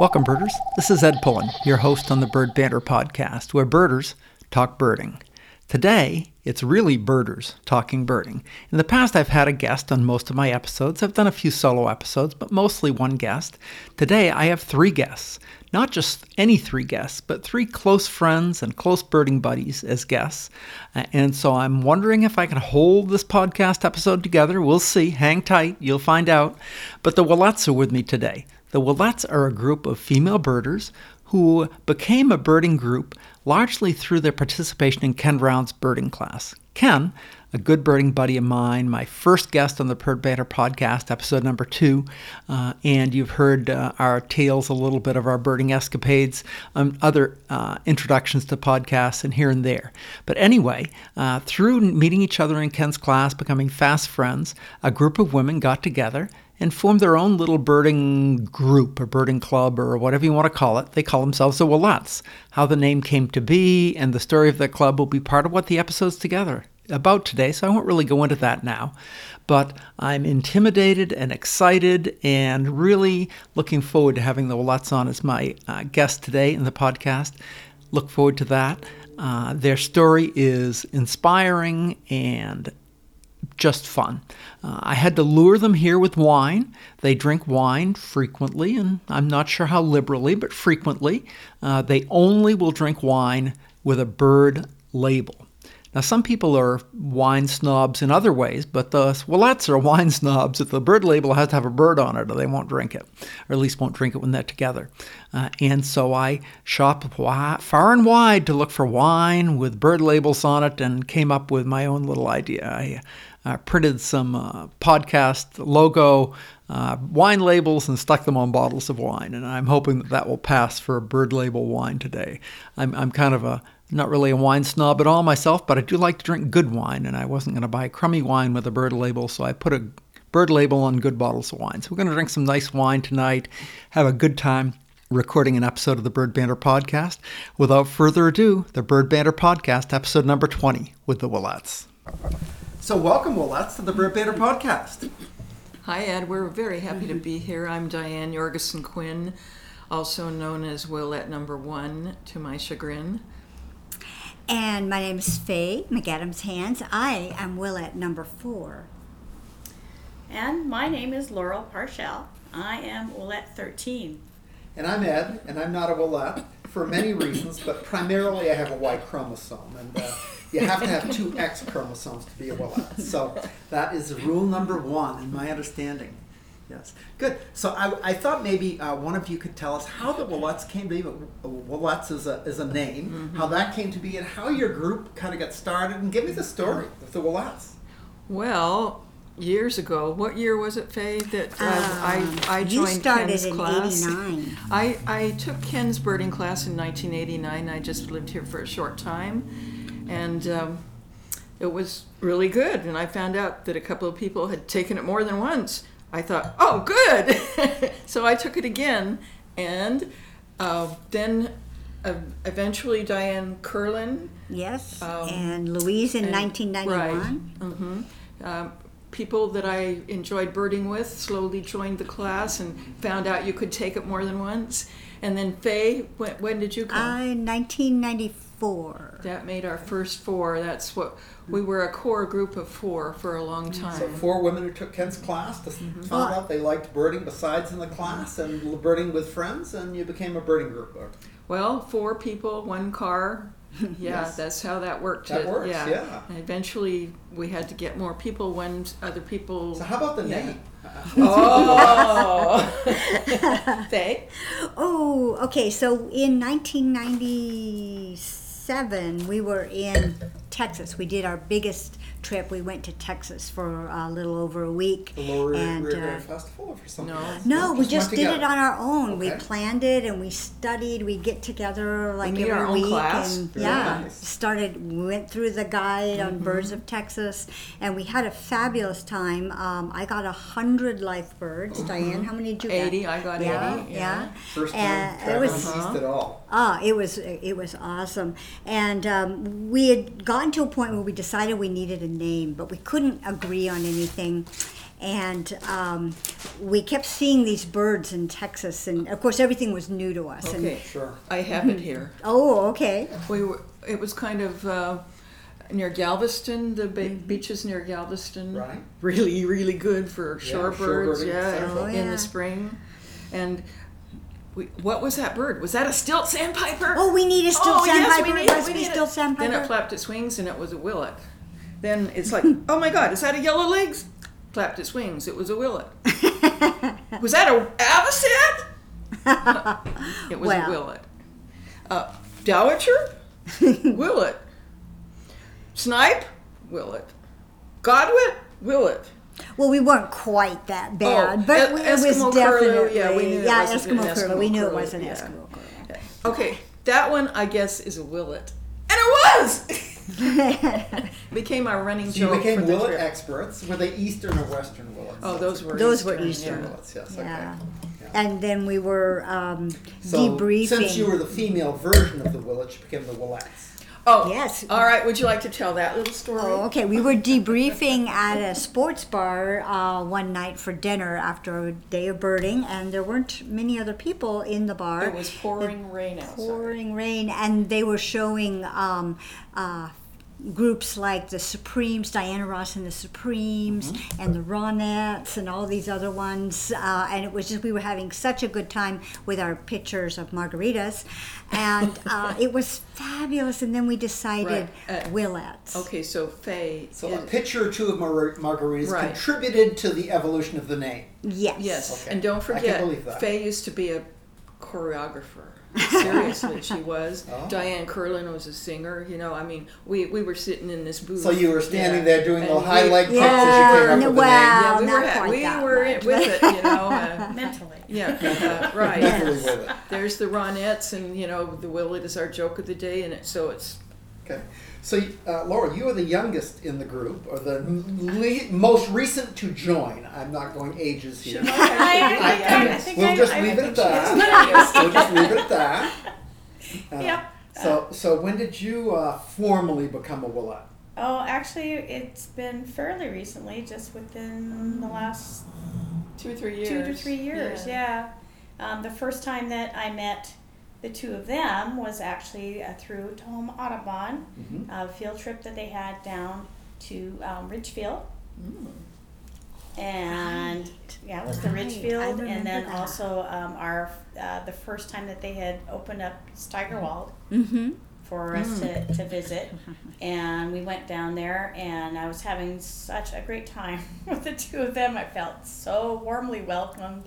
Welcome, birders. This is Ed Pullen, your host on the Bird Banter podcast, where birders talk birding. Today, it's really birders talking birding. In the past, I've had a guest on most of my episodes. I've done a few solo episodes, but mostly one guest. Today, I have three guests. Not just any three guests, but three close friends and close birding buddies as guests. Uh, and so I'm wondering if I can hold this podcast episode together. We'll see. Hang tight, you'll find out. But the Willets are with me today. The Willets are a group of female birders who became a birding group largely through their participation in Ken Brown's birding class. Ken, a good birding buddy of mine, my first guest on the Bird Banter podcast, episode number two, uh, and you've heard uh, our tales, a little bit of our birding escapades, um, other uh, introductions to podcasts, and here and there. But anyway, uh, through meeting each other in Ken's class, becoming fast friends, a group of women got together and formed their own little birding group or birding club or whatever you want to call it. They call themselves the Willets. How the name came to be and the story of the club will be part of what the episode's together about today, so I won't really go into that now. But I'm intimidated and excited and really looking forward to having the Willets on as my uh, guest today in the podcast. Look forward to that. Uh, their story is inspiring and just fun. Uh, I had to lure them here with wine. They drink wine frequently, and I'm not sure how liberally, but frequently. Uh, they only will drink wine with a bird label. Now, some people are wine snobs in other ways, but the Willets are wine snobs. If the bird label has to have a bird on it, or they won't drink it, or at least won't drink it when they're together. Uh, and so I shopped far and wide to look for wine with bird labels on it and came up with my own little idea. I uh, printed some uh, podcast logo uh, wine labels and stuck them on bottles of wine. And I'm hoping that that will pass for a bird label wine today. I'm, I'm kind of a not really a wine snob at all myself, but I do like to drink good wine, and I wasn't going to buy crummy wine with a bird label, so I put a bird label on good bottles of wine. So we're going to drink some nice wine tonight, have a good time recording an episode of the Bird Banter podcast. Without further ado, the Bird Banter podcast, episode number 20 with the Willets. So, welcome, Willets, to the Bird Banter podcast. Hi, Ed. We're very happy to be here. I'm Diane Jorgensen Quinn, also known as Willet Number One, to my chagrin. And my name is Faye McAdams Hands. I am Willette number four. And my name is Laurel Parshall. I am Willette 13. And I'm Ed, and I'm not a Willette for many reasons, but primarily I have a Y chromosome. And uh, you have to have two X chromosomes to be a Willette. So that is rule number one in my understanding. Yes, good. So I, I thought maybe uh, one of you could tell us how the Willets came to be. Willets is a, is a name, mm-hmm. how that came to be, and how your group kind of got started. And give me the story of the Willets. Well, years ago, what year was it, Faye, that uh, um, I, I joined Ken's class? 89. I, I took Ken's birding class in 1989. I just lived here for a short time. And um, it was really good. And I found out that a couple of people had taken it more than once. I thought, oh, good. so I took it again, and uh, then uh, eventually Diane Curlin. Yes, um, and Louise in and, 1991. Right. Mm-hmm. Uh, people that I enjoyed birding with slowly joined the class and found out you could take it more than once. And then Faye, when, when did you come? I 1994. That made our first four. That's what we were a core group of four for a long time. So four women who took Ken's class mm-hmm. found out they liked birding besides in the class and birding with friends, and you became a birding group. Well, four people, one car. Yeah, yes. that's how that worked. That works. Yeah. yeah. And eventually, we had to get more people when other people. So how about the yeah. name? oh, Faye. Oh, okay. So in 1997, we were in Texas. We did our biggest trip. We went to Texas for a little over a week. The Lower and, Rio uh, Festival or something? No, no, we just did it on our own. Okay. We planned it and we studied. We get together like we every week class. and Very yeah, nice. started. Went through the guide mm-hmm. on birds of Texas, and we had a fabulous time. Um, I got a hundred life birds. Mm-hmm. Diane, how many did you get? Eighty. I got yeah, eighty. Yeah, yeah. First time uh, it was uh-huh. at all. Ah, it was it was awesome, and um, we had gotten to a point where we decided we needed a name, but we couldn't agree on anything. and um, we kept seeing these birds in Texas, and of course everything was new to us. And, Okay, Sure. I have it here. oh, okay. We were. It was kind of uh, near Galveston. The ba- beaches near Galveston. Right. Really, really good for Yeah, shorebirds. shorebirds, Yeah, Oh, in yeah. the spring. And we, what was that bird? Was that a stilt sandpiper? Oh, we need a stilt oh, yes, sandpiper. we It need must we be need stilt it. sandpiper. Then it flapped its wings, and it was a willet. Then it's like, oh my God, is that a yellow legs? Flapped its wings. It was a willet. was that a avocet? it was a willet. Uh, dowager? willet. Snipe? Willet. Godwit? Willet. Well, we weren't quite that bad, Oh, but it was Eskimo definitely yeah, we knew it yeah, an Eskimo curlew. We knew it wasn't yeah. Eskimo curlew. Okay, that one I guess is a willet. And it was! Became our running So you joke became for the willet trip. experts. Were they eastern or western willets? Oh, those were Those were Eastern, Eastern. yeah. willets. Yes. Yeah. Okay. And then we were um, So debriefing. since you were the female version of the willet, you became the willets. Oh, Yes. All right, would you like to tell that little story? Oh, okay. We were debriefing at a sports bar uh, one night for dinner after a day of birding, and there weren't many other people in the bar. It was pouring rain outside. pouring rain, and they were showing um, uh, groups like the Supremes, Diana Ross and the Supremes, Mm-hmm. and the Ronettes, and all these other ones. Uh, and it was just we were having such a good time with our pictures of margaritas, and uh, it was fabulous. And then we decided Right. Uh, Willets. Okay, so Faye. So is- a picture or two of mar- margaritas Right. contributed to the evolution of the name. Yes. Yes, Okay. and don't I can forget, believe that. Faye used to be a choreographer. Seriously, she was. Oh. Diane Curlin was a singer. You know, I mean, we, we were sitting in this booth. So you were standing Yeah. there doing And little high we- leg kicks Yeah, as you came up no, with the well, Yeah, we not were, ha- quite we that were much, with it, you know. Uh, Mentally. yeah, uh, right. Mentally with it. There's the Ronettes, and you know, the Willet is our joke of the day, and it, so it's Okay. So, uh, Laura, you are the youngest in the group, or the le- most recent to join. I'm not going ages here. I, I, I think we'll I, just I, leave I it think at she that. we'll just leave it at that. Uh, Yep. So, so when did you uh, formally become a Willet? Oh, actually, it's been fairly recently, just within the last two or three years. two to three years. Yeah. Um, the first time that I met the two of them was actually uh, through Tahoma Audubon, Mhm. a field trip that they had down to um, Ridgefield. And yeah, it was the Right, I Ridgefield, and then that. also um, our uh, the first time that they had opened up Steigerwald Mm-hmm. for us to, to visit. And we went down there, and I was having such a great time with the two of them. I felt so warmly welcomed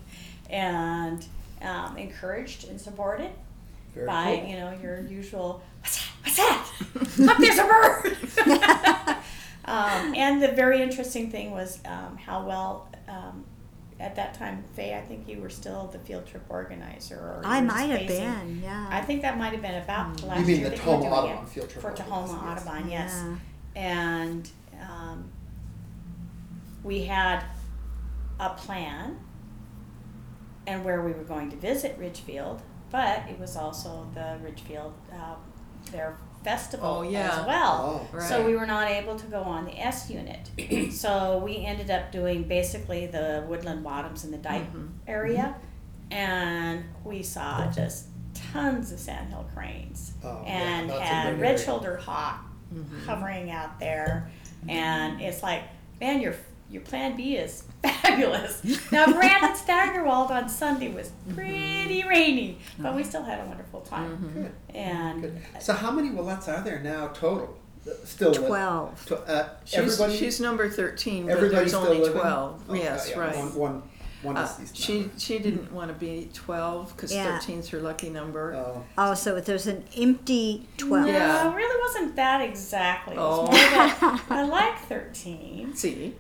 and um, encouraged and supported Very by cool. you know your usual what's that? What's that? Look, there's a bird. um, and the very interesting thing was um, how well. Um, at that time, Faye, I think you were still the field trip organizer. Or I might have been, yeah. I think that might have been about the last You mean year the that Tahoma Audubon field trip For organizer, Tahoma yes. Audubon, yes. Yeah. And um, we had a plan and where we were going to visit Ridgefield, but it was also the Ridgefield, uh, their festival Oh, yeah. as well. Oh. So we were not able to go on the S unit. so we ended up doing basically the woodland bottoms and the Dyke Mm-hmm. area. And we saw just tons of sandhill cranes Oh, yeah, and that's a had great red area. shouldered hawk Mm-hmm. hovering out there. And it's like, man, your your plan B is fabulous. now, granted, Steigerwald on Sunday was Mm-hmm. pretty rainy, but we still had a wonderful time. Mm-hmm. Good. And Good. So, how many Willets are there now total? Still living? Twelve. Tw- uh, She's, everybody. she's number 13, but there's only living? 12. Okay, yes, yeah, right. One, one, one Uh, deceased. she she didn't want to be 12 because Yeah. 13's her lucky number. Oh. Oh, so there's an empty twelve. Yeah. No, it really wasn't that exactly. It was Oh. more that I like 13. See?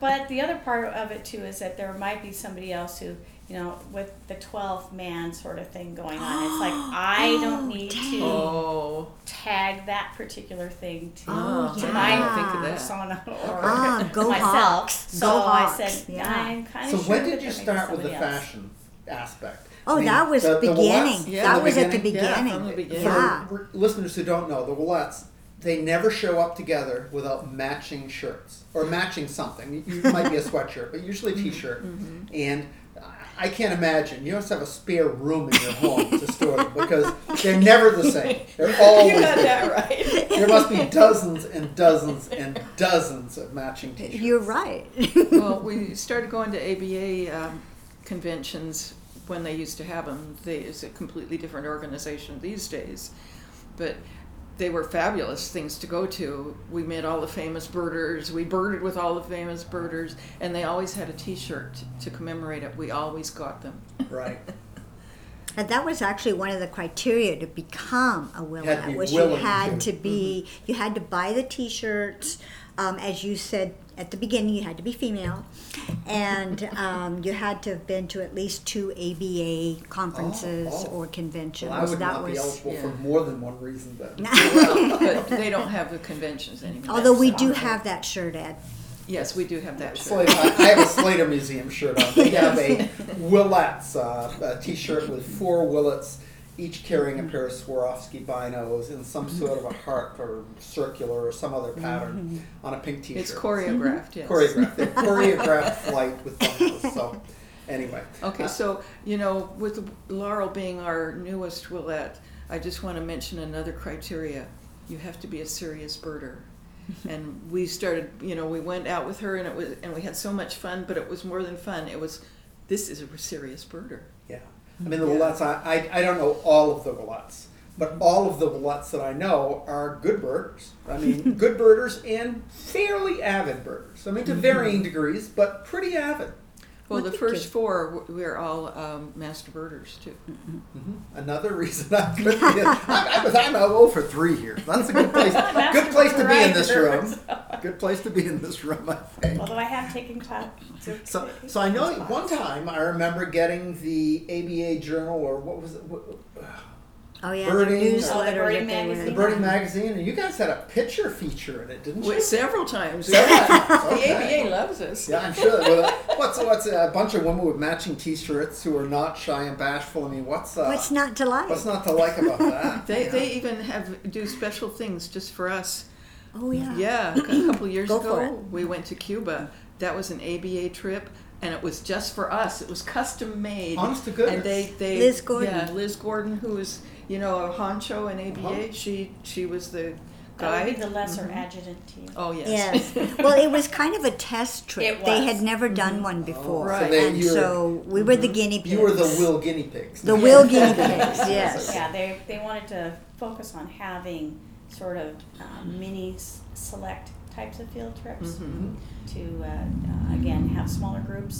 But the other part of it too is that there might be somebody else who, you know, with the 12 man sort of thing going on, it's like, I don't need to Oh. tag that particular thing to, Oh, to yeah. my think of persona or Ah, go myself. Hawks. So Go I said, Yeah. I'm kind So sure when did you there may be start with the else. fashion aspect? Oh, I mean, that was the- the beginning. Yeah, that the was at the beginning. Yeah, the beginning. For Yeah. r- listeners who don't know, the Willettes they never show up together without matching shirts or matching something. It might be a sweatshirt, but usually a t-shirt. And I can't imagine you must have a spare room in your home to store them because they're never the same. They're always You got that right. There must be dozens and dozens and dozens of matching t-shirts. You're right. well, we started going to ABA um, conventions when they used to have them. They, it's a completely different organization these days, but they were fabulous things to go to. We met all the famous birders. We birded with all the famous birders, and they always had a T-shirt to commemorate it. We always got them. Right. And that was actually one of the criteria to become a Had to Willette, be was you had to. to be, mm-hmm. you had to buy the T-shirts. Um, as you said at the beginning, you had to be female, and um, you had to have been to at least two ABA conferences Oh, oh. or conventions. Well, I would that not was, be eligible for yeah. more than one reason then. but they don't have the conventions anymore. Although we do all. have that shirt, Ed. Yes, we do have that shirt. Slater, I I have a Slater Museum shirt on. They have a Willettes uh, a T-shirt with four Willets, each carrying a pair of Swarovski binos in some sort of a heart or circular or some other pattern on a pink T-shirt. It's choreographed. Yes. choreographed. They're choreographed flight with binos. So, anyway. Okay, Uh, so, you know, with Laurel being our newest Willette, I just want to mention another criteria. You have to be a serious birder. and we started, you know, we went out with her and it was, and we had so much fun, but it was more than fun. It was, this is a serious birder. I mean, the Yeah. I, I, I don't know all of the Willettes, but mm-hmm. all of the Willettes that I know are good birders. I mean, good birders and fairly avid birders. I mean, to mm-hmm. varying degrees, but pretty avid. Well, Well, the first you. four, w- we're all um, master birders too. Another reason I could be. I'm, I'm, I'm 0 for 3 here. That's a good place. good place to be in this room. Good place to be in this room, I think. Although I have taken class. So, so I know one time I remember getting the ABA Journal or what was it? What, Oh yeah, Birding, the uh, newsletter. Oh, the that birding they the magazine. Birding Magazine, and you guys had a picture feature in it, didn't you? Well, several times. Several yeah. times, The okay. ABA loves us. Yeah, I'm sure. Well, what's what's a bunch of women with matching T-shirts who are not shy and bashful? I mean, what's uh, What's not to like? what's not to like about that? They, Yeah. they even have do special things just for us. oh yeah. Yeah, a couple years Go for ago, we went to Cuba. That was an ABA trip, and it was just for us. It was custom made. Honest to goodness. And they, they Liz Gordon. Yeah, Liz Gordon, who was you know a honcho in ABA. Uh-huh. She she was the That would guide. be the lesser adjutant team. oh yes. Yes. Well, it was kind of a test trip. It They had never done one before, Right. So and so we were the guinea pigs. You were the will guinea pigs. The will guinea pigs. Yes. Yeah, they, they wanted to focus on having sort of um, mini select types of field trips Mhm. to, uh, uh, again, have smaller groups,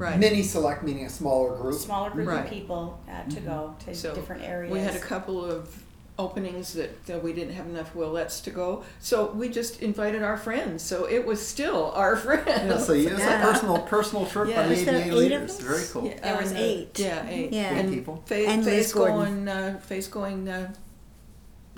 Right. Mini select meaning a smaller group. smaller group Right. of people uh, to go to So, different areas. We had a couple of openings that, that we didn't have enough Willettes to go, so we just invited our friends. So it was still our friends. Yeah, so you- it's Yeah. a personal personal trip Yeah. by Was there ABA eight of leaders. us? Very cool. Yeah, There was uh, eight. Yeah, eight. Yeah. And people. Faith, And Liz Faith's Gordon. going. Uh, Faith's going. Uh,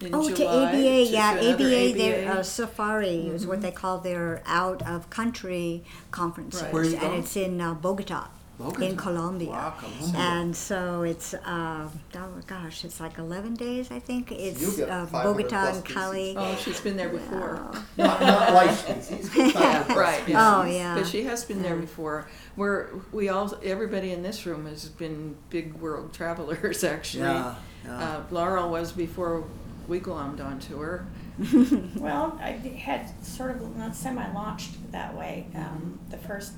in Oh, to July ABA, to- yeah, to another ABA, their uh, safari is what they call their out of country conferences, Right. Where are you and going? it's in uh, Bogota, Bogota. in Colombia. Wow, Colombia. And so it's, uh, oh gosh, it's like 11 days, I think. It's uh, Bogota plus and. Cali. Oh, she's been there before. Not, not life species. Right, yeah. Oh, yeah. But she has been there before. We're we all everybody in this room has been big world travelers actually. Yeah, yeah. Uh, Laurel was before we glommed onto her. Well, I had sort of semi launched that way. Um, the first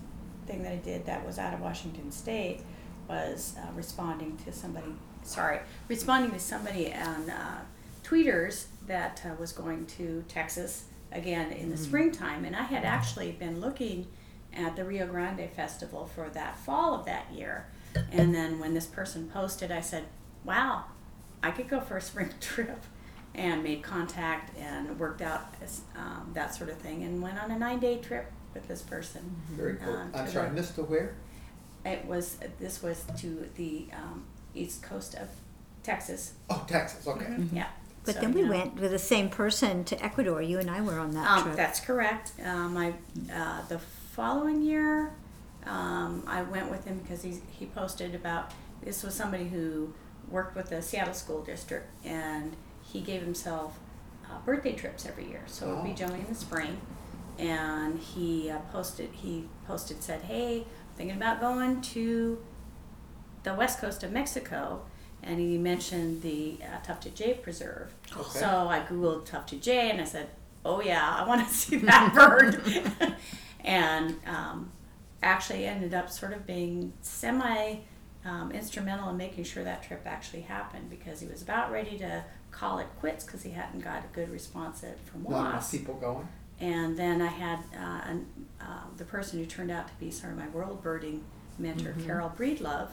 thing that I did that was out of Washington State was uh, responding to somebody, sorry, responding to somebody on uh, tweeters that uh, was going to Texas again in the springtime. And I had actually been looking at the Rio Grande Festival for that fall of that year. And then when this person posted, I said, wow, I could go for a spring trip and made contact and worked out um, that sort of thing and went on a nine day trip with this person. Very cool. Um, I'm sorry, the- missed to where? It was this was to the um, east coast of Texas. Oh, Texas. Okay. Yeah. But So, then we you know, went with the same person to Ecuador. You and I were on that Um, trip. that's correct. Um, I uh, the following year, um, I went with him because he he posted about this was somebody who worked with the Seattle School District and he gave himself uh, birthday trips every year. So it would be Oh. Joey in the spring, and he uh, posted. He posted said, "Hey, thinking about going to the west coast of Mexico." And he mentioned the uh, tufted jay preserve. Okay. So I googled tufted jay, and I said, "Oh yeah, I want to see that bird." and um, actually ended up sort of being semi um, instrumental in making sure that trip actually happened because he was about ready to call it quits because he hadn't got a good response at, from Not enough WAS. people going. And then I had uh, an, um, the person who turned out to be sort of my world birding mentor, Carol Breedlove.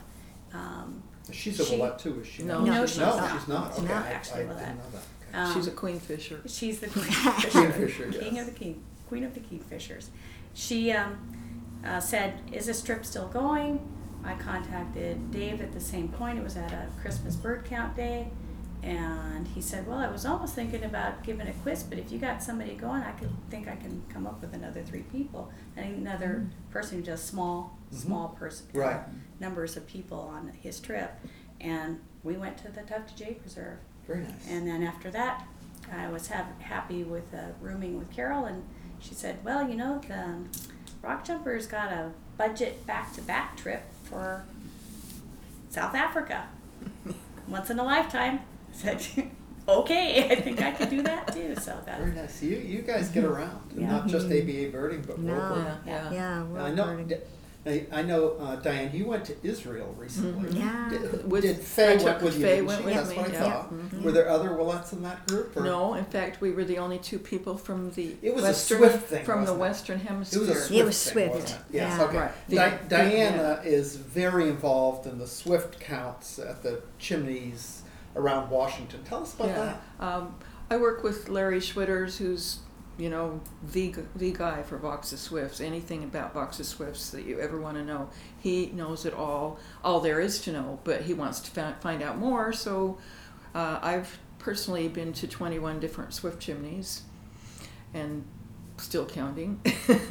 Um, She's a She- Willette too, is she? No, not? No, she's no, not. she's not. She's Okay, not I- actually I Willette. didn't know that. Okay. um, She's a queenfisher. She's the queenfisher. Kingfisher, King yes. of the king, queen of the kingfishers. She um, uh, said, "Is this trip still going?" I contacted Dave at the same point. It was at a Christmas bird count day, and he said, "Well, I was almost thinking about giving a quiz, but if you got somebody going, I could think I can come up with another three people and another person who does small, small person Mm-hmm. Right. numbers of people on his trip." And we went to the Tufted Jay Preserve. Very nice. And then after that, I was have, happy with uh, rooming with Carol, and she said, "Well, you know, the Rock Jumpers got a budget back-to-back trip for South Africa, once in a lifetime." I said, "Okay, I think I could do that too." So Very that nice. You you guys get around, and Yeah. not just ABA birding, but No. world Yeah, yeah. Yeah, And well, I know. birding. I, I know, uh, Diane. You went to Israel recently. Mhm. Yeah. Did, With- did Faye I went with you? Faye didn't went she? with That's me, what I yeah. thought. Mhm. Were there other Willettes in that group? Or? No, in fact, we were the only two people from the It was a western Swift thing, from the wasn't it? western It hemisphere. was a Swift It was thing, Swift, wasn't it? Yes. yeah. Okay. Right. Di- The- Diana is very involved in the Swift counts at the chimneys around Washington. Tell us about yeah. that. Um, I work with Larry Schwitters, who's you know the the guy for Vaux's Swifts. Anything about Vaux's Swifts that you ever want to know, he knows it all. All there is to know, but he wants to find out more. So uh, I've personally been to 21 different Swift chimneys, and still counting.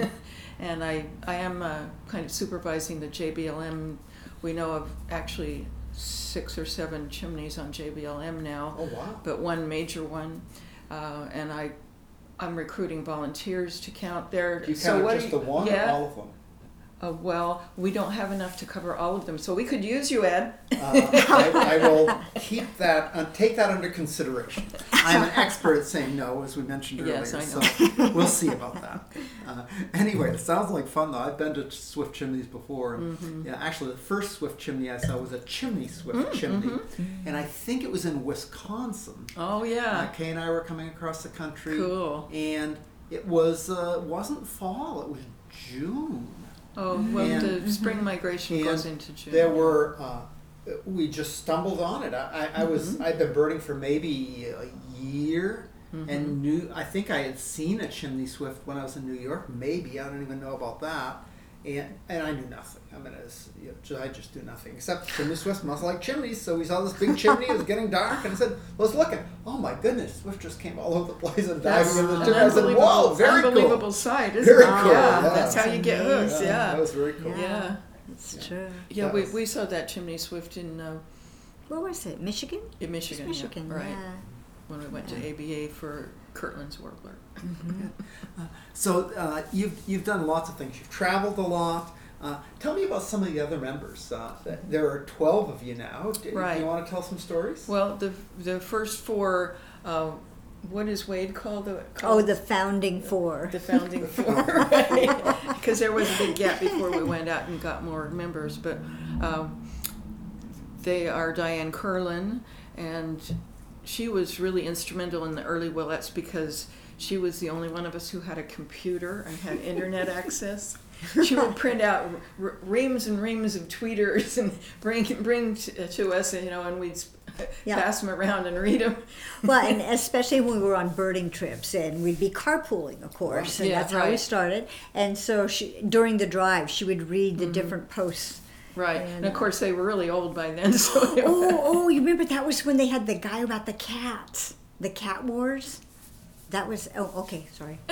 and I I am uh, kind of supervising the JBLM. We know of actually six or seven chimneys on JBLM now Oh wow. but one major one, uh, and I, I'm recruiting volunteers to count there. You so counted what just do the one Yeah. or all of them? Uh, well, we don't have enough to cover all of them, so we could use you, Ed. Uh, I, I will keep that, uh, take that under consideration. I'm an expert at saying no, as we mentioned earlier. Yes, I know. So we'll see about that. Uh, anyway, it sounds like fun though. I've been to Swift chimneys before. And, Mm-hmm. Yeah, actually, the first Swift chimney I saw was a chimney Swift chimney, and I think it was in Wisconsin. Oh Uh, yeah, Kay and I were coming across the country. Cool. And it was uh, wasn't fall; it was June. Oh well, And- the spring migration and goes into June. There were uh, we just stumbled on it. I, I, I was Mm-hmm. I'd been birding for maybe a year Mm-hmm. and knew I think I had seen a chimney swift when I was in New York. Maybe I don't even know about that. And, and I knew nothing. I mean, was, you know, I just do nothing except chimney swifts must like chimneys. So we saw this big chimney. It was getting dark, and I said, "Let's look at." Oh my goodness, swift just came all over the place and diving That's into the chimney. I said, "Whoa, very unbelievable cool." sight, isn't Very it? cool, Yeah, yeah. that's how you get hooked. Amazing. Yeah, that was very cool. Yeah. yeah, It's true. yeah. That We, was- we saw that chimney swift in uh, Where was it? Michigan? in Michigan, Michigan, yeah, right? yeah. When we went to ABA for Kirtland's Warbler. So uh, you've you've done lots of things. You've traveled a lot. Uh, tell me about some of the other members. Uh, there are twelve of you now. Do, Right. do you want to tell some stories? Well, the the first four, uh, what is Wade called? The, Oh, the founding four. the founding four, because there was a big gap before we went out and got more members. But um, they are Diane Curlin, and she was really instrumental in the early Willettes because she was the only one of us who had a computer and had internet access. She would print out r- reams and reams of tweeters and bring bring t- to us, you know, and we'd Yeah. pass them around and read them. well, and especially when we were on birding trips, and we'd be carpooling, of course, and Yeah, that's how we started. And so she, during the drive, she would read Mm-hmm. the different posts. Right, and, And, of course they were really old by then, so they Oh, oh, you remember that was when they had the guy about the cats, the cat wars. That was oh, okay, sorry.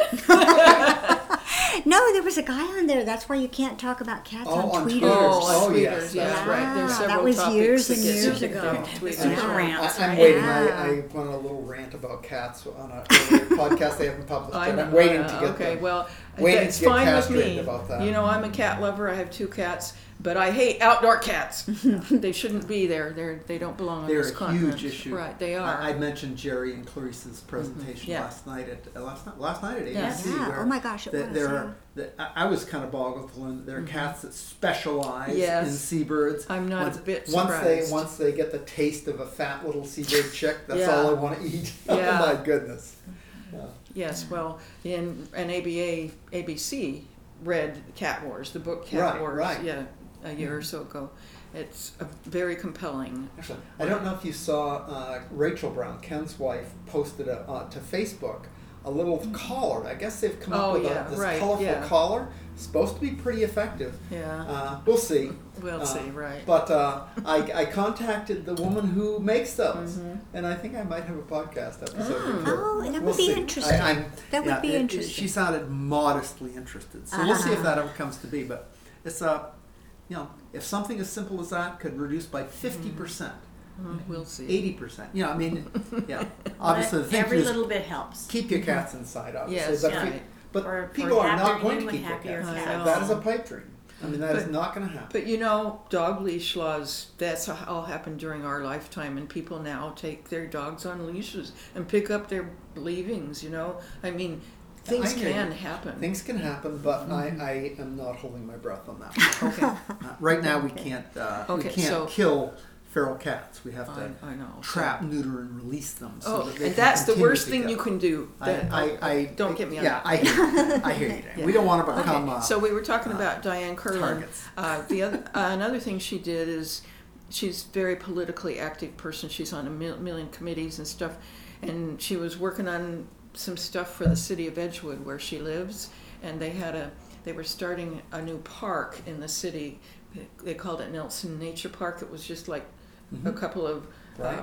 no, there was a guy on there. That's why you can't talk about cats Oh, on on tweeters. Twitter. Oh, Oh, on tweeters, yes, yeah, that's right. There's several That was topics years and years kicked ago. on Tweeters. Super I, rants, I'm waiting. Yeah. I, I went on a little rant about cats on a podcast they haven't published, I am waiting uh, to get Okay, them. well, Waiting that's to get fine with me. about that. You know, I'm a cat lover. I have two cats, but I hate outdoor cats. they shouldn't be there. They're they don't belong on They're this a continent. huge issue. Right, they are. I, I mentioned Jerry and Clarice's presentation Yeah. last night at uh, last night last night at Yeah. ABC. Yeah, Where oh my gosh, it that was, There yeah. are, that I, I was kind of boggled to learn that there are cats that specialize Yes. in seabirds. I'm not a once, bit once they surprised. once they get the taste of a fat little seabird chick, that's Yeah. all I want to eat. Yeah. oh my goodness. Yeah. Yes, well, in an ABA ABC read Cat Wars, the book Cat Right, Wars, right. yeah, a year or so ago. It's a very compelling. Actually, I don't know if you saw uh, Rachel Brown, Ken's wife, posted a, uh, to Facebook a little collar. I guess they've come Oh, up with yeah, a, this right, colorful yeah. collar. Supposed to be pretty effective. Yeah, Uh, we'll see. we'll Uh, see, right. But uh, I, I contacted the woman who makes those, Mm-hmm. and I think I might have a podcast episode her. Oh, that would We'll be see. interesting. I, That would yeah, be it- interesting. She sounded modestly interested, so we'll see if Ah. that ever comes to be. But it's uh, you know, if something as simple as that could reduce by fifty percent, Uh, we'll see. eighty percent, you know, I mean, yeah, obviously the But thing every is little bit helps. keep your cats inside, obviously. Yes, but, yeah. if but For- people for are not going to and keep their happier cats cats. inside. I That is a pipe dream. I mean, that is But- not going to happen. But you know, dog leash laws, that's all happened during our lifetime, and people now take their dogs on leashes and pick up their leavings, you know? I mean, things I can happen. Things can happen, but I, I am not holding my breath on that. Okay, Uh, right now, we can't uh, Okay, we can't so- kill feral cats. We have to I, I know. so- trap, neuter, and release them. So Oh, that and that's the worst thing go. you can do. I, That- I, I, don't get me on Yeah, that. I hear you. I hear you. Dan. We don't want to become. Okay, Uh, so we were talking about Diane Curlin. Uh, the other, uh, another thing she did is she's a very politically active person. She's on a mil- million committees and stuff, and she was working on some stuff for the city of Edgewood where she lives, and they had a they were starting a new park in the city. They called it Nelson Nature Park. It was just like a couple of Mm-hmm. Right. uh,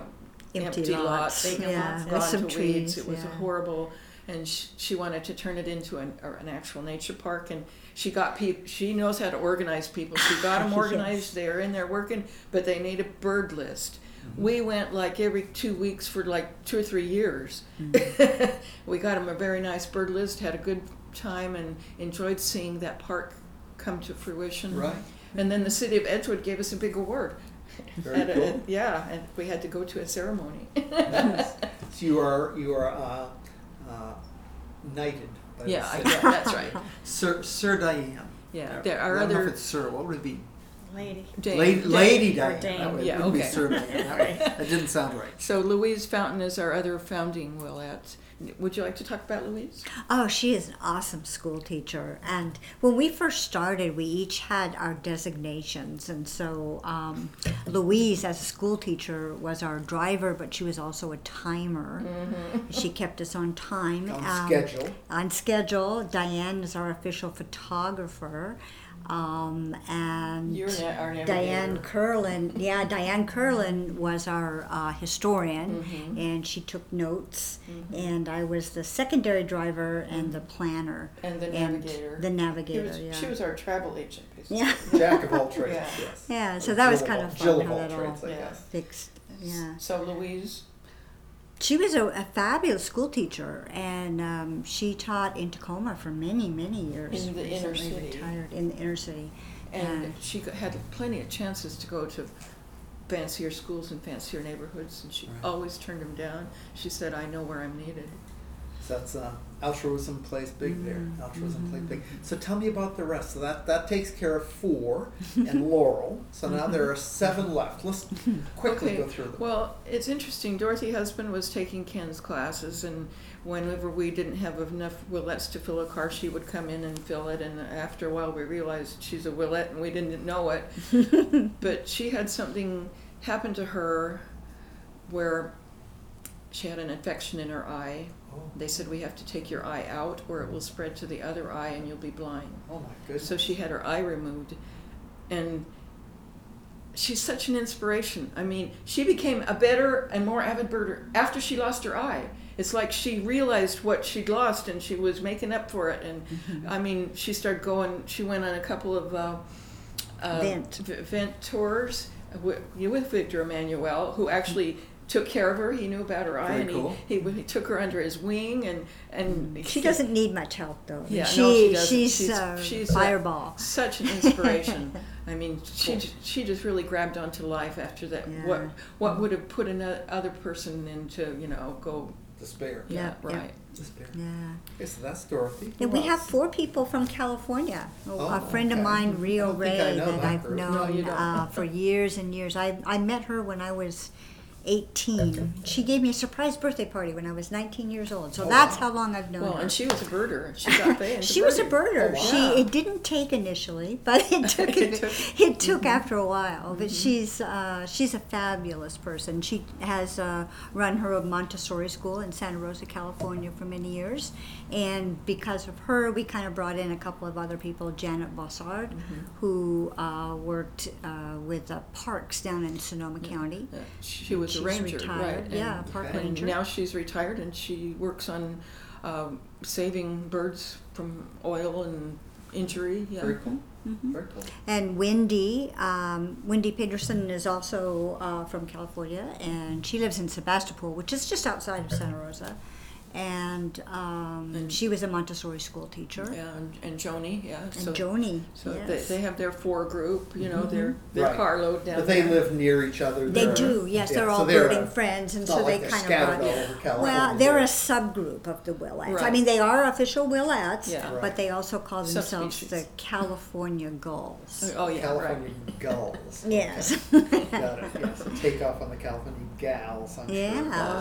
Empty empty, lots, lots, vacant yeah, lots, with gone some to trees. weeds. It was yeah. horrible, and she, she wanted to turn it into an, or an actual nature park. And she got people. She knows how to organize people. She got them organized. Yes. organized. They're in there working, but they need a bird list. We went like every two weeks for like two or three years. we got them a very nice bird list. Had a good time and enjoyed seeing that park come to fruition. Right. And then the city of Edgewood gave us a big award. Very At a- cool. yeah, and we had to go to a ceremony. So you are you are uh, uh, knighted. By yeah, the I, city. yeah, that's right. Sir Sir Diane. Yeah, there are I don't know other if it's Sir. What would it be? Lady. Dame- Lady, Dame. Lady or Diane. That would, Yeah, wouldn't be okay. That, would- that didn't sound right. So Louise Fountain is our other founding Willette. Would you like to talk about Louise? Oh, she is an awesome school teacher. And when we first started, we each had our designations. And so um, Louise, as a school teacher, was our driver, but she was also a timer. She kept us on time. On Um, schedule. On schedule. Diane is our official photographer. Um, and You're na- our navigator. Diane Curlin, yeah, Diane Curlin was our uh, historian, Mm-hmm. and she took notes. And I was the secondary driver and the planner And the navigator. The She navigator, was, yeah. she was our travel agent. Basically. yeah, Jack of all trades. Yeah. Yes. yeah. So Or that was kind all- of Jill fun how all that all trades, I Yeah. guess. fixed. Yeah, So Louise, she was a, a fabulous school teacher, and um, she taught in Tacoma for many, many years. In the inner city. retired in the inner city. and Yeah. she had plenty of chances to go to fancier schools and fancier neighborhoods, and she Right. always turned them down. She said, "I know where I'm needed." So that's uh, altruism plays big there. Mm-hmm. Altruism plays big. So tell me about the rest. So that that takes care of four and Laurel. So now there are seven left. Let's quickly Okay, go through them. Well, it's interesting. Dorothy husband was taking Ken's classes, and whenever we didn't have enough Willettes to fill a car, she would come in and fill it. And after a while, we realized she's a Willette, and we didn't know it. but she had something happen to her where she had an infection in her eye. They said we have to take your eye out, or it will spread to the other eye, and you'll be blind. oh my goodness. So she had her eye removed, and she's such an inspiration. I mean, she became a better and more avid birder after she lost her eye. it's like she realized what she'd lost and she was making up for it. And Mm-hmm. I mean, she started going. She went on a couple of uh, uh, Vent. v- vent tours with, with Victor Emanuel, who actually. Took care of her. He knew about her eye, Very and cool. he, he he took her under his wing, and and She he- doesn't need much help though. Yeah, she, no, she doesn't. she's, She's- uh, she's a- fireball. such an inspiration. I mean, she ju- she just really grabbed onto life after that. What Yeah. what would have put another person into you know go Despair. yeah, Yeah, yeah. right. Despair. yeah. Okay, so that's Dorothy. And we have four people from California. Oh, a friend of mine, Rio don't I Ray, that that I've group. No, known you uh, for years and years. I, I met her when I was 18. She gave me a surprise birthday party when I was 19 years old. So Oh, that's wow. how long I've known her. Well, her. and she was a birder. She got paid. She was a birder. Oh, wow. She it didn't take initially, but it took It it, took- it took after a while. But she's uh, she's a fabulous person. She has uh, run her Montessori school in Santa Rosa, California, for many years, and because of her, we kind of brought in a couple of other people. Janet Bossard, who uh, worked uh, with uh, parks down in Sonoma County. Yeah, she was She's a ranger, retired. right? Yeah, and, park and ranger. now she's retired, and she works on um, saving birds from oil and injury. Yeah. Very cool. Mm-hmm. Very cool. And Wendy, um, Wendy Peterson is also uh, from California, and she lives in Sebastopol, which is just outside of Santa Rosa. And, um, And- she was a Montessori school teacher. Yeah, and, and Joni, yeah. And so Joni, so yes. they, they have their four group, you know, their their Right. carload down But they there. live near each other. They They're- do, yes. yeah, They're so all they're birding a- friends, and so they like they're kind of scattered brought. over Well, they're a subgroup of the Willettes. I mean, they are official Willettes, Yeah. Right. but they also call themselves Subspecies. the California Gulls. Oh yeah, California right. gulls. Yes. Got it. Yeah, so take off on the California gals. I'm Yeah.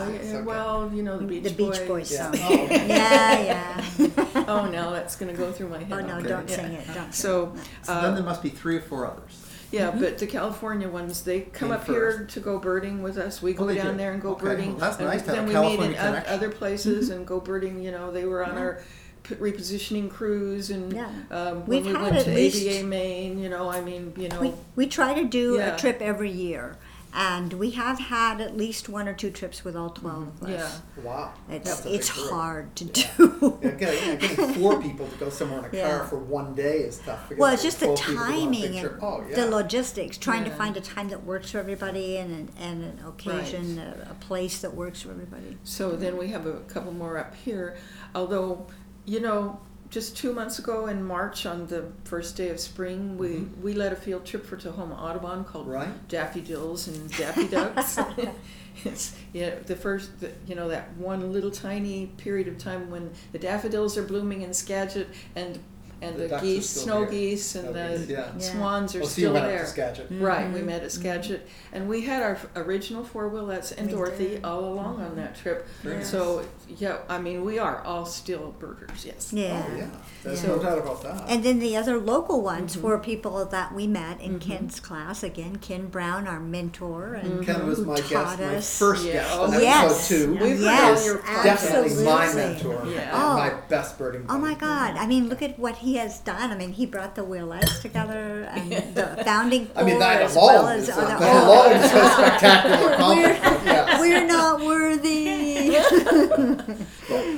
Sure. It's yeah, okay. Well, you know the Beach the Beach Boys Yeah. song. Oh, okay. yeah, yeah. Oh no, that's gonna go through my head. Oh no, Okay. don't Yeah. sing it. Don't. So, So uh, then there must be three or four others. Yeah, Mm-hmm. but the California ones, they come Came up here to go birding with us. We Oh, go they down do? there and go Okay. birding. Well, that's and nice to then we California meet in oth- connection. other places and go birding. You know, they were on our p- repositioning cruise and Yeah. um, when We've we had went at to least- ABA Maine. You know, I mean, you know, We, we try to do Yeah. a trip every year, and we have had at least one or two trips with all 12 mm-hmm. of yeah. us. Wow. It's, That's a big it's group. hard to Yeah. do. Yeah, getting, getting four people to go somewhere in a Yeah. car for one day is tough. because Well, it's just the 12 people to go on a timing picture. and oh, yeah. the logistics, trying to Yeah. find a time that works for everybody and an, and an occasion, a, a place that works for everybody. So then we have a couple more up here. Although, you know, just two months ago in March, on the first day of spring, we, we led a field trip for Tahoma Audubon called Mm-hmm. Right. Daffodils and Daffy Ducks. it's you know, the first, the, you know, that one little tiny period of time when the daffodils are blooming in Skagit and and The the, geese, snow here. geese, and Snow the geese, yeah. Yeah. swans are Oh, so still went there. to Skagit. Right, we Mhm, met at Skagit, and we had our original four Willettes and We Dorothy did. all along on that trip. Very nice. So, yeah, I mean, we are all still birders, yes. Yeah. Oh, yeah. There's Yeah. no doubt about that. And then the other local ones Mm-hmm. were people that we met in Ken's class. Again, Ken Brown, our mentor, and Ken was who my taught guest, my us. first Yeah. guest Oh, on yes. episode two. We've yes, all your podcasts. Definitely my absolutely. mentor. Yeah. and Oh. My best birding. Oh my. God! I mean, look at what he has done. I mean, he brought the Willettes together and the founding I mean, corps that as alone well is, as a, other- that alone is a spectacular accomplishment. yes. We're not worthy.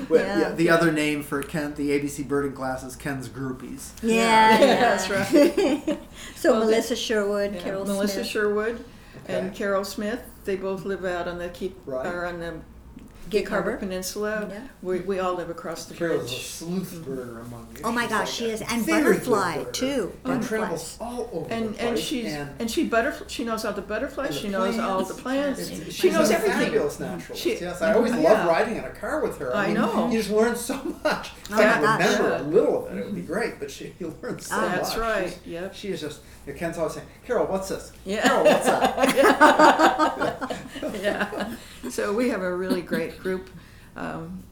Well, Yeah. yeah, the other name for Kent, the ABC birding class, is Ken's groupies. yeah, yeah. that's right. so Well, Melissa Sherwood, Yeah, Carol Melissa Smith, Sherwood and Carol Smith, they both live out on the keep Right. or on the Gig Gig Harbor Harbor. Peninsula. Yeah. We, we all live across the Carol's a bridge. sleuth mm-hmm. birder among you. Oh my She's gosh, like she a is, and very good butterfly birder. too. And Butterflies. travels all over And the and place. she's and and she butterfly. She knows all the butterflies. And the she knows all the plants. plants. It's- She she's knows a everything. Fabulous naturalist. She- yes, I always yeah. love riding in a car with her. I, I mean, know. You just learn so much. If Oh I my could remember Yeah. a little of it, it would be mm-hmm. great. But she, you learn so much. That's right. She's- Yep. She is just. You know, Ken's always saying, "Carol, what's this? Yeah. Carol, what's that?" yeah. So we have a really great group, um,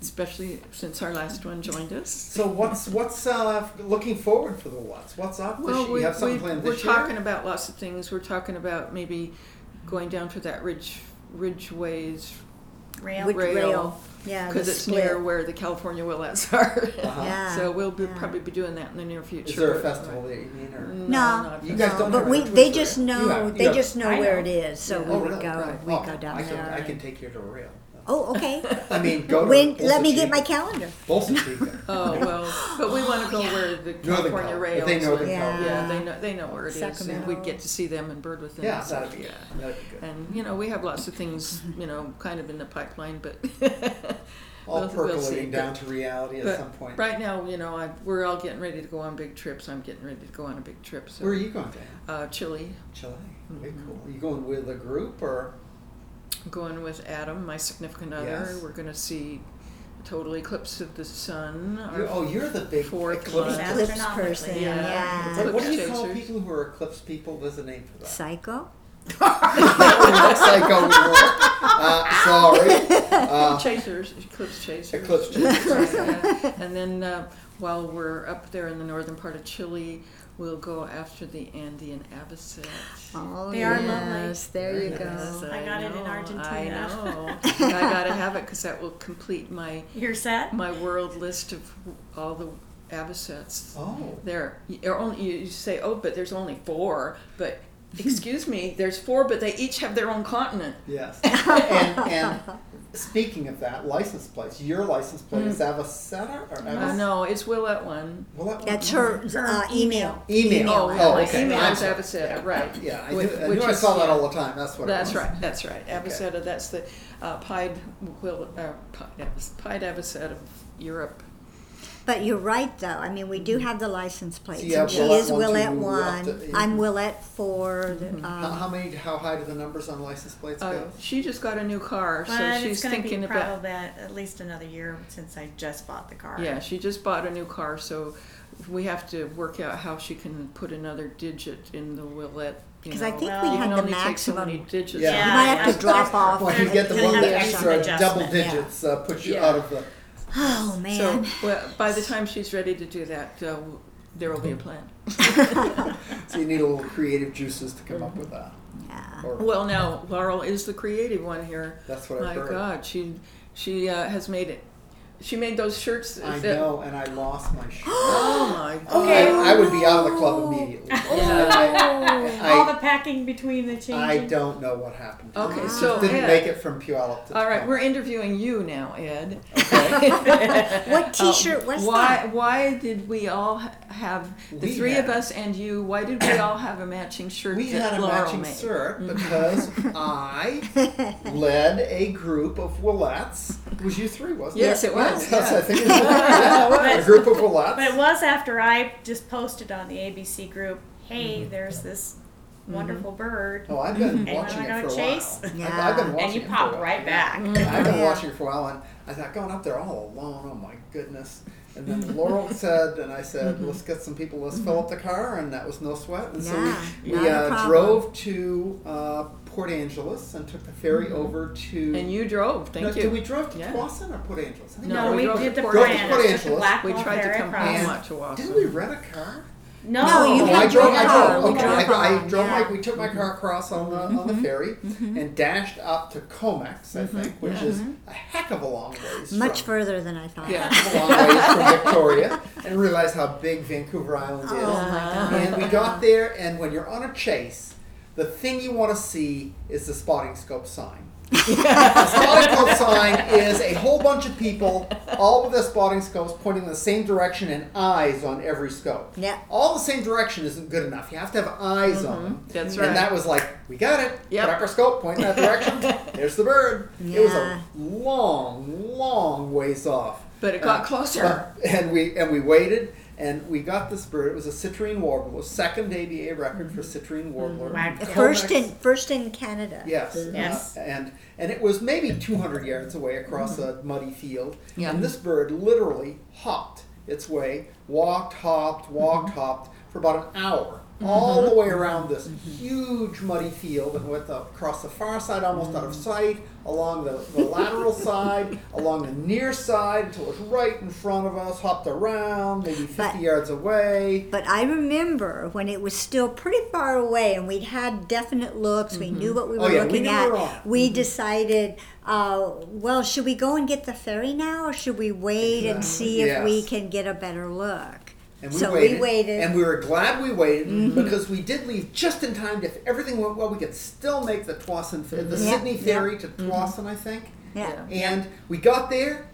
especially since our last one joined us. so what's what's uh, looking forward for the what's what's up this we, You have something we, planned we're year? talking about lots of things. We're talking about maybe going down to that ridge, Ridgway's, Rail. Rail, rail. Yeah, because it's split. near where the California Willettes are. Uh-huh. Yeah. so we'll be, yeah. probably be doing that in the near future. Is there a festival that you mean, or No, No, not You guys festival. don't but we they just know have- they just know I where know. it is, so Yeah. we Oh, would really? go Right. we Oh, go down I can, there. I can take you to a rail. Oh, okay. I mean, go to when let me get my calendar. Bolsa Chica. Oh well, but we want to go where the Northern California Cal- rails. they know Yeah. Cal- yeah, they know they know where it is, and we'd get to see them and bird with them. Yeah, and that'd be good. yeah. That'd be good. And you know, we have lots of things, you know, kind of in the pipeline, but All we'll- we'll percolating see. down But- to reality at but some point. Right now, you know, I, we're all getting ready to go on big trips. I'm getting ready to go on a big trip. So, Where are you going to? Uh, Chile. Chile. Very Mhm. cool. Are you going with a group or? I'm going with Adam, my significant other. Yes. We're going to see a total eclipse of the sun. our You, oh, you're the big fourth eclipse. one. Eclipse person. yeah. Yeah. What, what do you Eclipse call people who are eclipse people? There's a name for that. Psycho. Psycho we were. Uh, sorry. Uh, chasers, eclipse chasers. Eclipse chasers. Yeah. and then uh, while we're up there in the northern part of Chile, we'll go after the Andean avocet. Oh They are yes, there you Yes, go. I got it in know, I Argentina. know. I gotta have it because that will complete my You're set? my world list of all the avocets. oh. There, you're only you you say, oh, but there's only four. But excuse me, there's four, but they each have their own continent. Yes. and, and speaking of that, license plates. Your license plate is Avocetta or Uh, no, it's Willette one. Well, that That's one- her Her uh, email. Email. Oh, Oh, yeah, my okay. email I'm is sorry. Avocetta, Yeah. right. Yeah, I, Which- do, I which knew I is- saw that all the time. That's what That's it was. right. That's right. Avocetta. That's the uh, pied will uh, pied, pied avocet of Europe. But you're right, though. I mean, we do have the license plates. So you have and she Willette is one, two, Willette up one. to- I'm Willette four. the, How, Um, how many? How high do the numbers on license plates Uh, go? she just got a new car, so But she's it's going to thinking be about. probably at least another year since I just bought the car. Yeah, she just bought a new car, so we have to work out how she can put another digit in the Willette. you Because I know. think Well, we you can had the only take so many maximum. digits. Yeah. You might have to drop off. Well, you get the one have the to extra double adjustment, yeah. digits uh, puts you Yeah. out of the. Oh So man. well, by the time she's ready to do that, uh, there will be a plan. So you need a little creative juices to come up with that. yeah. Or Well, now Laurel is the creative one here. that's what I My heard. God, she she uh, has made it. She made those shirts. I that- know, and I lost my shirt. Oh my God. Okay. I, I would be out of the club immediately. Oh. Yeah. I, All I, the packing between the changes. I don't know what happened. to Okay, me. so didn't Ed- make it from Puyallup to All right, Tacoma. we're interviewing you now, Ed. What um, T-shirt was why, that? Why did we all ha- have the We three had- of us and you? Why did we all have a matching shirt We had a Laurel matching made? shirt mm-hmm. because I led a group of Willettes. It was you three, wasn't it? Yes, it was. Yes, I think it was, yeah, a group of Willettes. But it was after I just posted on the ABC group, hey, Mm-hmm. there's this mm-hmm. wonderful bird. Oh, I've been Anyone watching wanna it go for a chase? while. I've- Yeah. I've, been watching And you pop right while. back. I've been watching it for a while, and I thought going up there all alone. Oh my goodness! And then Laurel said, and I said, Mm-hmm. let's get some people. Let's fill up the car, and that was no sweat. And Yeah, so we, not we a uh, problem. drove to uh, Port Angeles and took the ferry over to. Mm-hmm. And you drove. Thank no, you. Did we drove to Yeah. Tsawwassen or Port Angeles? I think No, No, we we drove did to the Port Angeles. Brian. Just a Angeles. black we ball tried to ferry come across. home at Tsawwassen. Didn't we rent a car? No, No, you Oh, had I your drove. I car. drove. We Okay, I, I drove yeah. my. We took my car across on the on the mm-hmm. ferry mm-hmm. and dashed up to Comox, I mm-hmm. think, which is a heck of a long ways. Much from, further than I thought. Yeah. a long ways from Victoria, and realized how big Vancouver Island is. Oh my God. And we got there, and when you're on a chase, the thing you want to see is the spotting scope sign. the spotting scope sign is a whole bunch of people, all with their spotting scopes pointing in the same direction and eyes on every scope. Yeah. All the same direction isn't good enough. You have to have eyes on them. That's And that was like, we got it. Yep. Put up our scope, point in that direction. There's the bird. Yeah. It was a long, long ways off. But it got Uh, closer. and we and we waited and we got this bird. It was a citrine warbler. Second ABA record for citrine mm-hmm. warbler. Wow. First in first in Canada. Yes. Mm-hmm. Yes. Uh, and and it was maybe 200 yards away across mm-hmm. a muddy field. Yeah. And this bird literally hopped its way, walked, hopped, walked, hopped for about an hour. All the way mm-hmm. around this mm-hmm. huge muddy field and went uh, across the far side, almost out of mm-hmm. sight, along the, the lateral side, along the near side until it was right in front of us, hopped around, maybe 50 But- yards away. But I remember when it was still pretty far away and we'd had definite looks, we knew what we oh, were Oh, yeah, we looking knew at. we were on. We decided, uh, well, should we go and get the ferry now or should we wait and see if we Yes. can get a better look? And we so waited, we waited. and we were glad we waited Mm-hmm. because we did leave just in time. If everything went well, we could still make the Tsawwassen, fer- the Yeah, Sidney yeah. ferry to Tsawwassen, I think. Yeah. And we got there,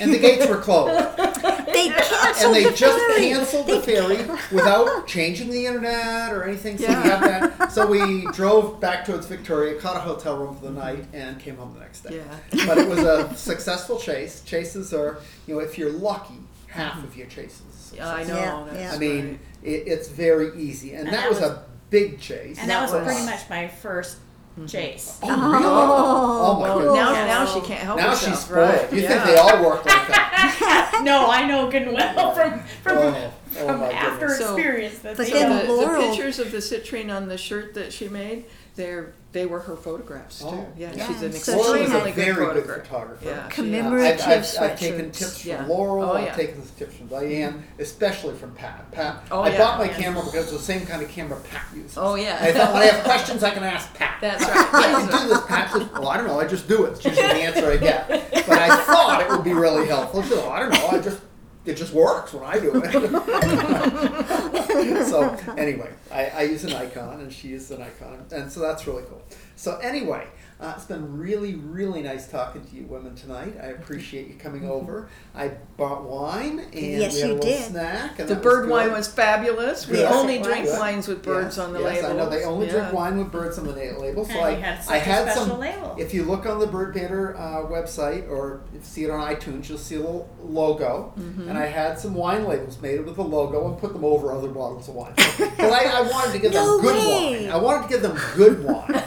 and the gates were closed. They canceled and they the just ferry. canceled the ferry without changing the internet or anything. So, Yeah. we had that. so we drove back towards Victoria, caught a hotel room for the night, and came home the next day. Yeah. But it was a successful chase. Chases are, you know, if you're lucky, half mm-hmm. of your chases. Yeah, I know. Yeah, that's yeah. I mean, right. it, it's very easy, and, And that, that was, was- a big chase. And that was was- pretty much my first mm-hmm. chase. Oh, really? Oh, my Well, goodness. now, now she can't help now herself. she's spoiled. right? You yeah. think they all work like that? no, I know good and well oh, from from, Oh, oh from my after goodness. So- experience that But they then don't. the, the pictures of the citrine on the shirt that she made, they're they were her photographs too. Oh. yeah, Yeah, she's an so she extremely had- good Very good photographer. photographer. Yeah, she- Commemorative I've, I've, I've sweatshirts. taken tips from Yeah. Laurel. Oh, I've yeah. taken tips from Diane, especially from Pat. Pat. Oh, I yeah, bought my yeah. camera because it's the same kind of camera Pat uses. Oh, yeah. I thought when I have questions, I can ask Pat. That's right. How do you do this, Pat? Says, well, I don't know. I just do it. It's usually the answer I get. But I thought it would be really helpful. She said, well, I don't know. I just it just works when I do it. so anyway, I, I use a Nikon and she uses a Nikon, and so that's really cool. So anyway, uh, it's been really, really nice talking to you women tonight. I appreciate you coming over. I bought wine and Yes, we had a you little did. snack. And The that bird good. wine was fabulous. We Yes, only it drink was. wines with birds Yes, on the label. yes, label. I know they only drink wine with birds on the na- label. So And I, you had such I a had special some. label. If you look on the Bird Banter uh, website or if you see it on iTunes, you'll see a little logo. Mm-hmm. And I had some wine labels made with the logo and put them over other bottles of wine. Because I, I wanted to give No them good way. wine. I wanted to give them good wine.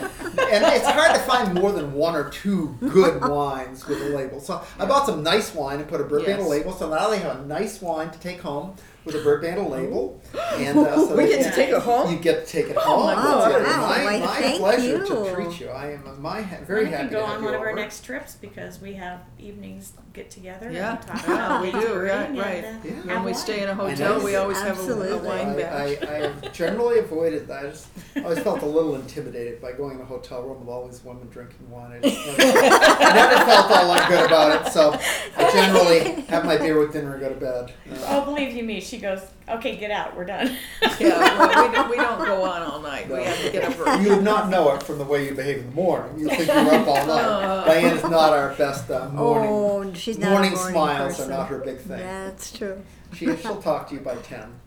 And it's hard to find more than one or two good wines with a label. So I bought some nice wine and put a Bird Banter Yes. label. So now they have a nice wine to take home with a Bird Banter label. And uh, so We get to take it home? You get to take it home. my It's, God. uh, Wow, my, why, my thank pleasure to treat you. I am my ha- very we happy can go on one of our next trips because we have evenings get together Yeah, and talk yeah, we do, we're right, right. and, uh, Yeah. When we stay in a hotel, we always have a, a Absolutely. wine I, batch. I, I have generally avoided that. I just always felt a little intimidated by going in a hotel room with all these women drinking wine. I, just never, I never felt all that good about it. So I generally have my beer with dinner and go to bed. Uh, Oh, believe you me, she goes, okay, get out, we're done. yeah, well, we, don't, we don't go on all night. We have to get up early. You would not know it from the way you behave in the morning. You think you're up all night. Diane is not our best uh, morning. Oh, she's not morning a morning smiles person. are not her big thing. That's true. She, she'll talk to you by 10.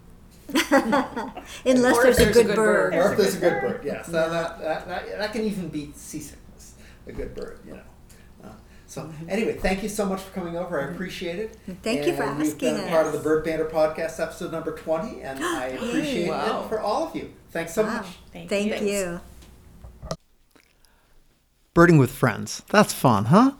Unless Or there's, a there's a good, good bird. bird. Or if There's there's a a good good bird, yes. That, that, that, that, that can even beat seasickness, a good bird, you know. So, mm-hmm. anyway, thank you so much for coming over. I appreciate it. Mm-hmm. Thank you for And you've been asking part of the Bird Banter podcast, episode number 20, and I appreciate Wow. it for all of you. Thanks so Wow. much. Thank Thank you. you. Birding with friends. That's fun, huh?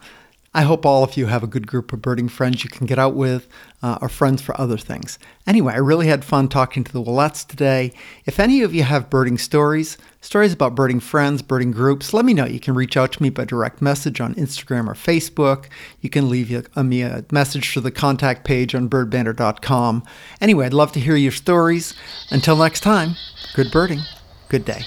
I hope all of you have a good group of birding friends you can get out with, uh, or friends for other things. Anyway, I really had fun talking to the Willettes today. If any of you have birding stories, stories about birding friends, birding groups, let me know. You can reach out to me by direct message on Instagram or Facebook. You can leave uh, me a message through the contact page on birdbanter.com. Anyway, I'd love to hear your stories. Until next time, good birding, good day.